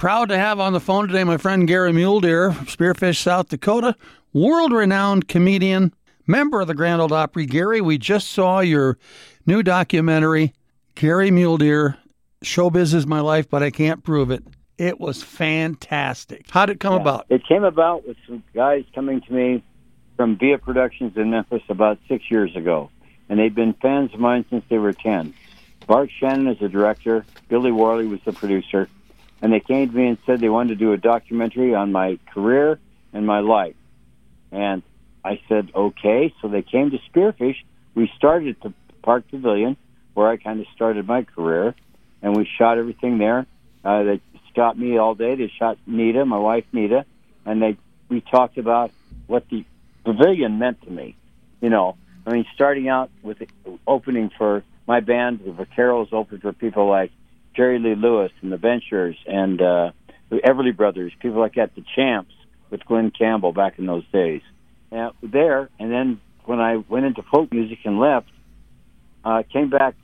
Proud to have on the phone today my friend Gary Mule Deer, Spearfish, South Dakota, world renowned comedian, member of the Grand Ole Opry. Gary, we just saw your new documentary, Gary Mule Deer, Showbiz is My Life, but I Can't Prove It. It was fantastic. How did it come Yeah. about? It came about with some guys coming to me from Via Productions in Memphis about six years ago, and they've been fans of mine since they were ten. Bart Shannon is the director, Billy Worley was the producer, and they came to me and said they wanted to do a documentary on my career and my life. And I said, okay. So they came to Spearfish. We started at the Park Pavilion, where I kind of started my career, and we shot everything there. Uh, they shot me all day. They shot Nita, my wife Nita, and they we talked about what the pavilion meant to me. You know, I mean, starting out with the opening for my band, the Vaqueros opened for people like Jerry Lee Lewis and the Ventures and uh, the Everly Brothers, people like that, the Champs with Glen Campbell back in those days. And there, and then when I went into folk music and left, uh, came back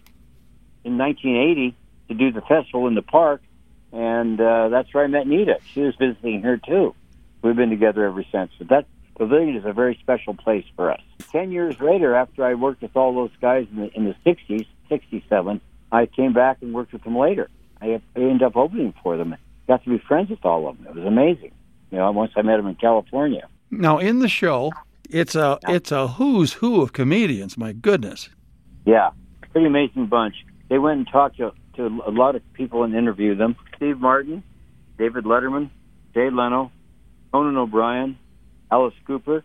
in 1980 to do the festival in the park, and uh, that's where I met Nita. She was visiting here too. We've been together ever since. But that pavilion is a very special place for us. Ten years later, after I worked with all those guys in the, in the 60s, 67, I came back and worked with them later. I, I ended up opening for them. Got to be friends with all of them. It was amazing. You know, once I met them in California. Now, in the show, it's a it's a who's who of comedians. My goodness. Yeah, pretty amazing bunch. They went and talked to, to a lot of people and interviewed them. Steve Martin, David Letterman, Jay Leno, Conan O'Brien, Alice Cooper,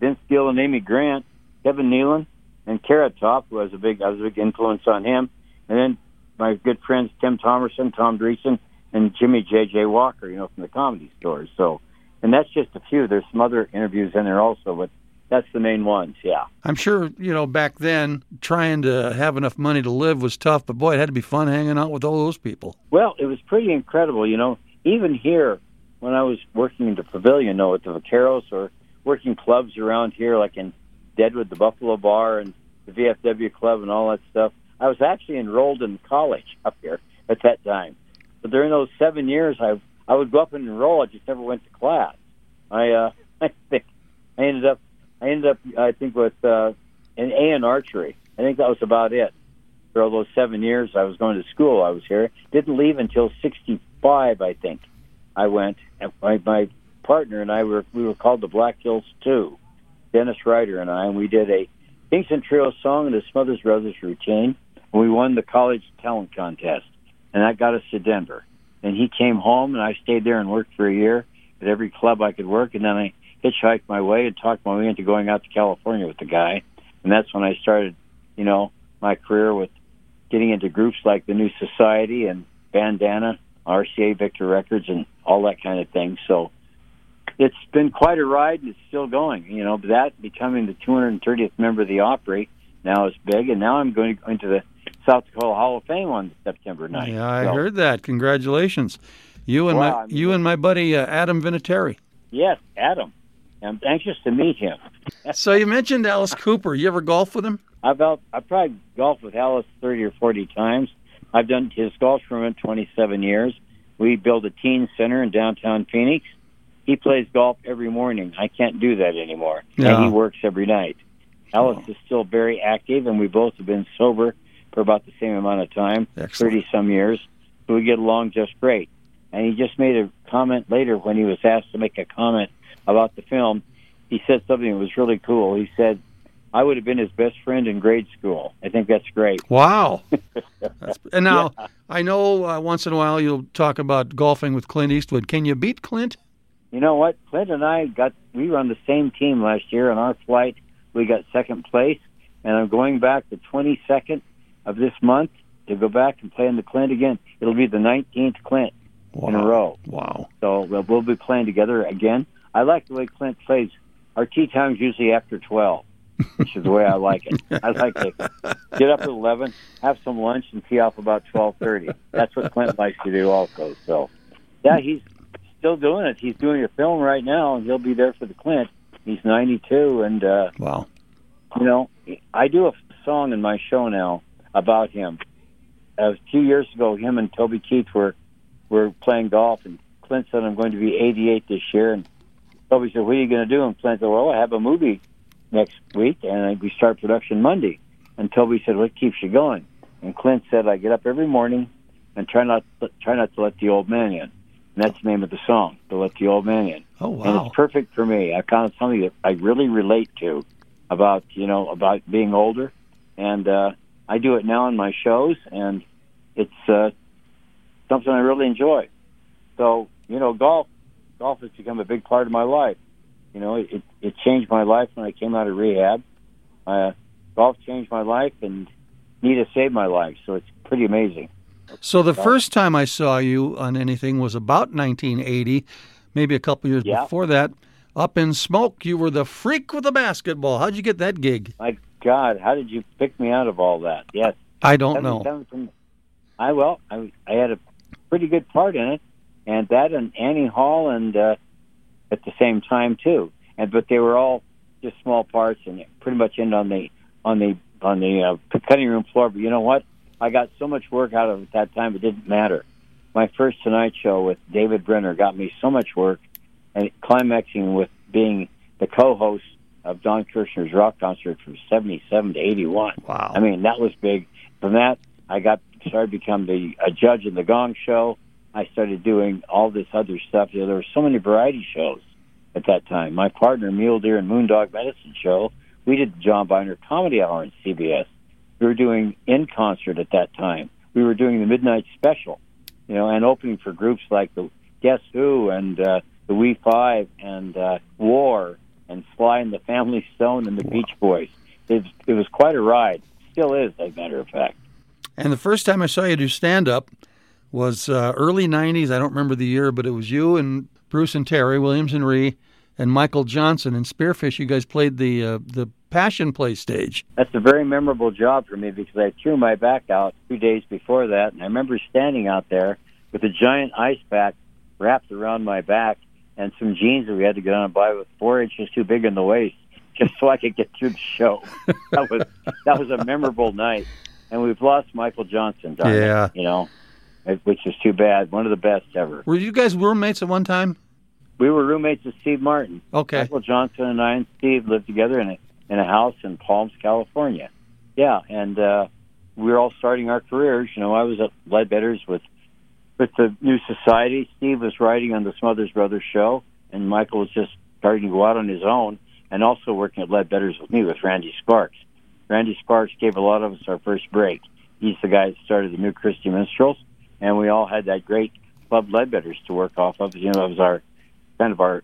Vince Gill and Amy Grant, Kevin Nealon, and Carrot Top, who has a big, has a big influence on him. And then my good friends Tim Thomerson, Tom Dreesen, and Jimmy J.J. Walker, you know, from the comedy stores. So, and that's just a few. There's some other interviews in there also, but that's the main ones, yeah. I'm sure you know back then trying to have enough money to live was tough, but boy, it had to be fun hanging out with all those people. Well, it was pretty incredible, you know. Even here, when I was working in the pavilion, you know, at the Vaqueros or working clubs around here, like in Deadwood, the Buffalo Bar, and the VFW Club, and all that stuff, I was actually enrolled in college up here at that time. But during those seven years, I I would go up and enroll. I just never went to class. I uh, I think I ended up I ended up I think with uh, an A in archery. I think that was about it for all those seven years I was going to school. I was here. Didn't leave until '65, I think. I went. And my, my partner and I were we were called the Black Hills Two. Dennis Ryder and I, and we did a Kingston Trio song and a Smothers Brothers routine. And we won the college talent contest, and that got us to Denver. And he came home, and I stayed there and worked for a year at every club I could work. And then I hitchhiked my way and talked my way into going out to California with the guy. And that's when I started, you know, my career with getting into groups like the New Society and Bandana, RCA Victor Records, and all that kind of thing. So it's been quite a ride, and it's still going. You know, that becoming the 230th member of the Opry now is big, and now I'm going to go into the South Dakota Hall of Fame on September 9th. Yeah, I So, heard that. Congratulations, you and Wow, my I mean- you and my buddy uh, Adam Vinatieri. Yes, Adam. I'm anxious to meet him. So you mentioned Alice Cooper. You ever golf with him? I've out, I've probably golfed with Alice 30 or 40 times. I've done his golf tournament 27 years. We built a teen center in downtown Phoenix. He plays golf every morning. I can't do that anymore. Yeah. And he works every night. Alice is still very active, and we both have been sober for about the same amount of time, 30 some years. So we get along just great. And he just made a comment later when he was asked to make a comment about the film. He said something that was really cool. He said, I would have been his best friend in grade school. I think that's great. Wow. That's- and now I know uh, once in a while you'll talk about golfing with Clint Eastwood. Can you beat Clint? You know what? Clint and I got we were on the same team last year. On our flight, we got second place, and I'm going back the 22nd of this month to go back and play in the Clint again. It'll be the 19th Clint in a row. Wow. So we'll, we'll be playing together again. I like the way Clint plays. Our tee time's usually after 12, which is the way I like it. I like to get up at 11, have some lunch, and tee off about 12:30. That's what Clint likes to do also. So, yeah, he's still doing it. He's doing a film right now, and he'll be there for the Clint. He's 92, and uh, Wow. you know, I do a song in my show now about him. A few years ago, him and Toby Keith were were playing golf, and Clint said, I'm going to be 88 this year. And Toby said, What are you going to do? And Clint said, Well, I have a movie next week, and we start production Monday. And Toby said, What keeps you going? And Clint said, I get up every morning and try not try not to let the old man in. And that's the name of the song, to let the old man in. Oh wow! And it's perfect for me. I found something that I really relate to about you know about being older, and uh, I do it now in my shows, and it's uh, something I really enjoy. So you know, golf golf has become a big part of my life. You know, it it changed my life when I came out of rehab. Uh, golf changed my life, and Nita saved my life. So it's pretty amazing. So the first time I saw you on anything was about 1980, maybe a couple years Yeah. before that. Up in Smoke, you were the freak with the basketball. How'd you get that gig? My God, how did you pick me out of all that? Yes, I don't know. from- I well, I I had a pretty good part in it, and that and Annie Hall, and uh, at the same time too. And but they were all just small parts, and pretty much end on the on the on the uh, cutting room floor. But you know what? I got so much work out of it at that time; it didn't matter. My first Tonight Show with David Brenner got me so much work, and climaxing with being the co-host of Don Kirshner's rock concert from '77 to '81. Wow. I mean, that was big. From that, I got started to become the a judge in the Gong Show. I started doing all this other stuff. You know, there were so many variety shows at that time. My partner, Mule Deer and Moondog Medicine Show, we did the John Byner Comedy Hour on CBS. We were doing in concert at that time. We were doing the Midnight Special, you know, and opening for groups like the Guess Who and uh, the We Five and uh, War and Sly and the Family Stone and the Beach Boys. It, it was quite a ride. Still is, as a matter of fact. And the first time I saw you do stand up was uh, early 90s. I don't remember the year, but it was you and Bruce and Terry, Williams and Ree, and Michael Johnson and Spearfish. You guys played the uh, the Passion Play stage. That's a very memorable job for me because I threw my back out two days before that, and I remember standing out there with a giant ice pack wrapped around my back and some jeans that we had to get on and buy with four inches too big in the waist just so I could get through the show. that was that was a memorable night, and we've lost Michael Johnson. it, Yeah. you know, which is too bad. One of the best ever. Were you guys roommates at one time? We were roommates with Steve Martin. Okay. Michael Johnson and I and Steve lived together in a in a house in Palms, California. Yeah, and uh, we were all starting our careers. You know, I was at Ledbetter's with with the New Society. Steve was writing on the Smothers Brothers show, and Michael was just starting to go out on his own, and also working at Ledbetter's with me with Randy Sparks. Randy Sparks gave a lot of us our first break. He's the guy that started the New Christy Minstrels, and we all had that great Club Ledbetter's to work off of. You know, it was our kind of our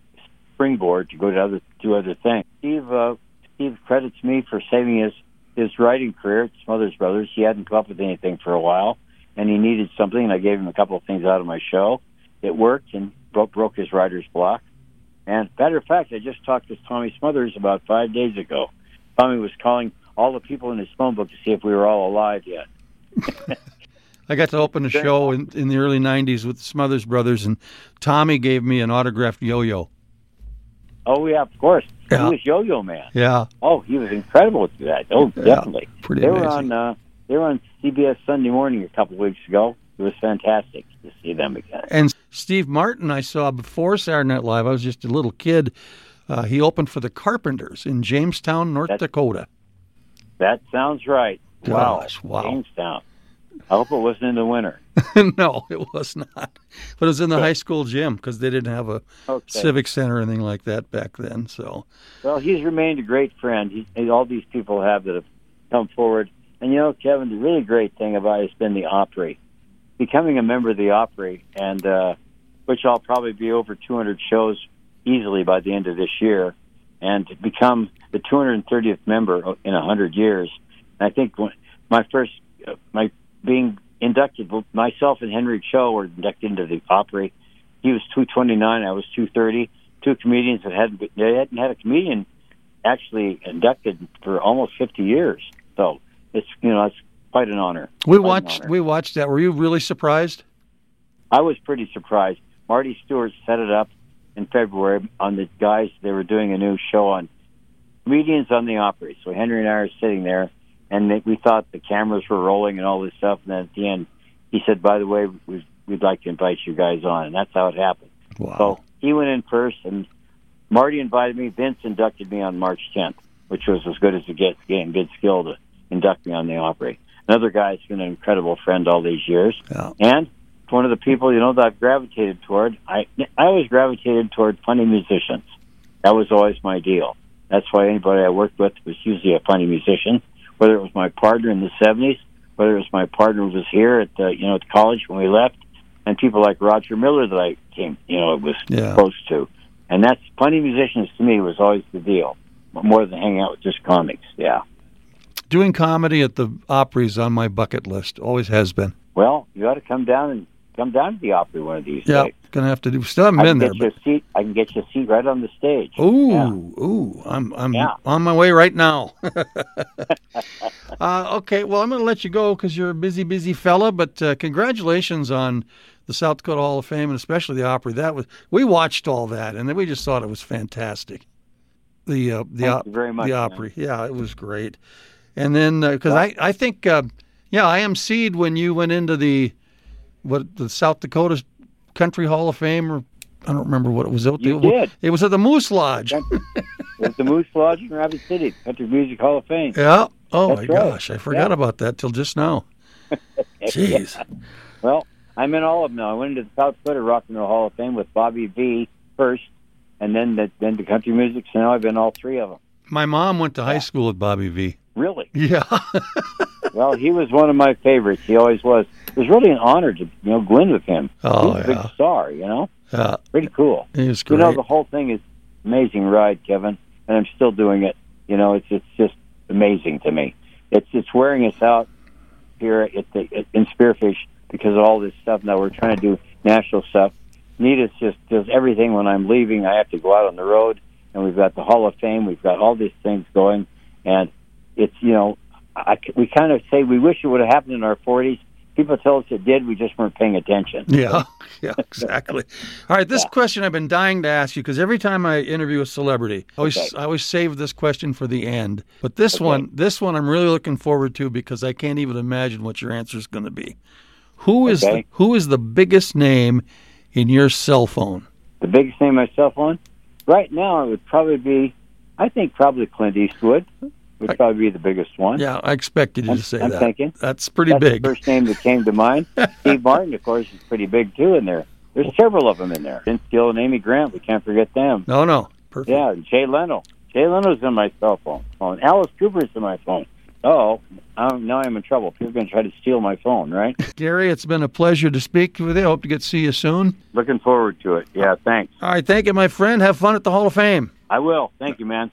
springboard to go to other do other things. Steve uh, Steve credits me for saving his his writing career at Smothers Brothers. He hadn't come up with anything for a while, and he needed something. And I gave him a couple of things out of my show. It worked and broke broke his writer's block. And matter of fact, I just talked to Tommy Smothers about five days ago. Tommy was calling all the people in his phone book to see if we were all alive yet. I got to open a show in, in the early 90s with the Smothers Brothers, and Tommy gave me an autographed yo yo. Oh yeah, of course. Yeah. He was Yo-Yo Man. Yeah, Oh, he was incredible with that. Oh, Yeah, definitely. pretty they were amazing. on uh, they were on CBS Sunday Morning a couple of weeks ago. It was fantastic to see them again. And Steve Martin, I saw before Saturday Night Live. I was just a little kid. Uh, he opened for the Carpenters in Jamestown, North That's- Dakota. That sounds right. Wow. Gosh, wow. Jamestown. I hope it wasn't in the winter. no, it was not. But it was in the high school gym because they didn't have a Okay. civic center or anything like that back then. So, Well, he's remained a great friend. He, all these people have that have come forward. And you know, Kevin, the really great thing about it has been the Opry. Becoming a member of the Opry, and uh, which I'll probably be over 200 shows easily by the end of this year, and to become the 230th member in 100 years. And I think my first, uh, my being inducted, myself and Henry Cho were inducted into the Opry. He was 229, I was 230. Two comedians that hadn't they hadn't had a comedian actually inducted for almost 50 years. So it's you know it's quite an honor. we Quite watched honor. we watched that. Were you really surprised? I was pretty surprised. Marty Stuart set it up in February on the guys. They were doing a new show on comedians on the Opry. So Henry and I are sitting there, and they, we thought the cameras were rolling and all this stuff. And then at the end, he said, "By the way, we'd, we'd like to invite you guys on," and that's how it happened. Wow. So he went in first, and Marty invited me. Vince inducted me on March 10th, which was as good as it gets, getting good skill to induct me on the Opry. Another guy's been an incredible friend all these years, Yeah. and one of the people you know that I've gravitated toward. I I always gravitated toward funny musicians. That was always my deal. That's why anybody I worked with was usually a funny musician, whether it was my partner in the '70s, whether it was my partner who was here at the, you know at college when we left, and people like Roger Miller that I came you know it was Yeah. close to, and that's funny musicians to me was always the deal, more than hanging out with just comics. Yeah. Doing comedy at the Opry's on my bucket list. Always has been. Well, you ought to come down and come down to the Opry one of these Yeah. days. Gonna have to do. Still haven't I been there. a seat. I can get you a seat right on the stage. Ooh, Yeah. ooh. I'm I'm Yeah. on my way right now. uh, okay. Well, I'm gonna let you go because you're a busy, busy fella. But uh, congratulations on the South Dakota Hall of Fame and especially the Opry. That was we watched all that and then we just thought it was fantastic. The uh, the Thank op- you very much, the man. Opry. Yeah, it was great. And then because I I think uh, yeah I emceed when you went into the what the South Dakota Country Hall of Fame or I don't remember what it was. It, You did. It was at the Moose Lodge. It was the Moose Lodge in Rapid City, Country Music Hall of Fame. Yeah. Oh That's my right. gosh, I forgot Yeah. about that till just now. Jeez. Well, I'm in all of them now. I went into the South Dakota Rock and Roll Hall of Fame with Bobby Vee first, and then the, then to country music. So now I've been all three of them. My mom went to high Yeah. school with Bobby Vee. Really? Yeah. Well, he was one of my favorites. He always was. It was really an honor to you know go in with him. Oh, He's a yeah. big star. You know, yeah. pretty cool. He was You know, the whole thing is amazing ride, Kevin, and I'm still doing it. You know, it's it's just amazing to me. It's it's wearing us out here at the at, in Spearfish because of all this stuff. Now we're trying to do national stuff. Nita's just does everything. When I'm leaving, I have to go out on the road, and we've got the Hall of Fame. We've got all these things going, and it's you know, I, we kind of say we wish it would have happened in our 40s. People tell us it did. We just weren't paying attention. Yeah, yeah, exactly. All right, this Yeah. question I've been dying to ask you because every time I interview a celebrity, I always Okay. I always save this question for the end. But this Okay. one, this one, I'm really looking forward to because I can't even imagine what your answer is going to be. Who is Okay. the, who is the biggest name in your cell phone? the biggest name on my cell phone right now it would probably be i think probably clint eastwood would probably be the biggest one. Yeah, I expected you I'm- to say I'm that. thinking. That's pretty that's big. the first name that came to mind. Steve martin of course is pretty big too in there. There's several of them in there. Vince gill and amy grant we can't forget them. No, no, perfect. yeah and jay leno. Jay leno's in my cell phone. Phone. Alice cooper's in my phone. Oh now i'm in trouble. People are going to try to steal my phone right? Gary, it's been a pleasure to speak with you. Hope to get to see you soon. looking forward to it. Yeah thanks. All right, thank you, my friend. Have fun at the Hall of Fame. i will. Thank you man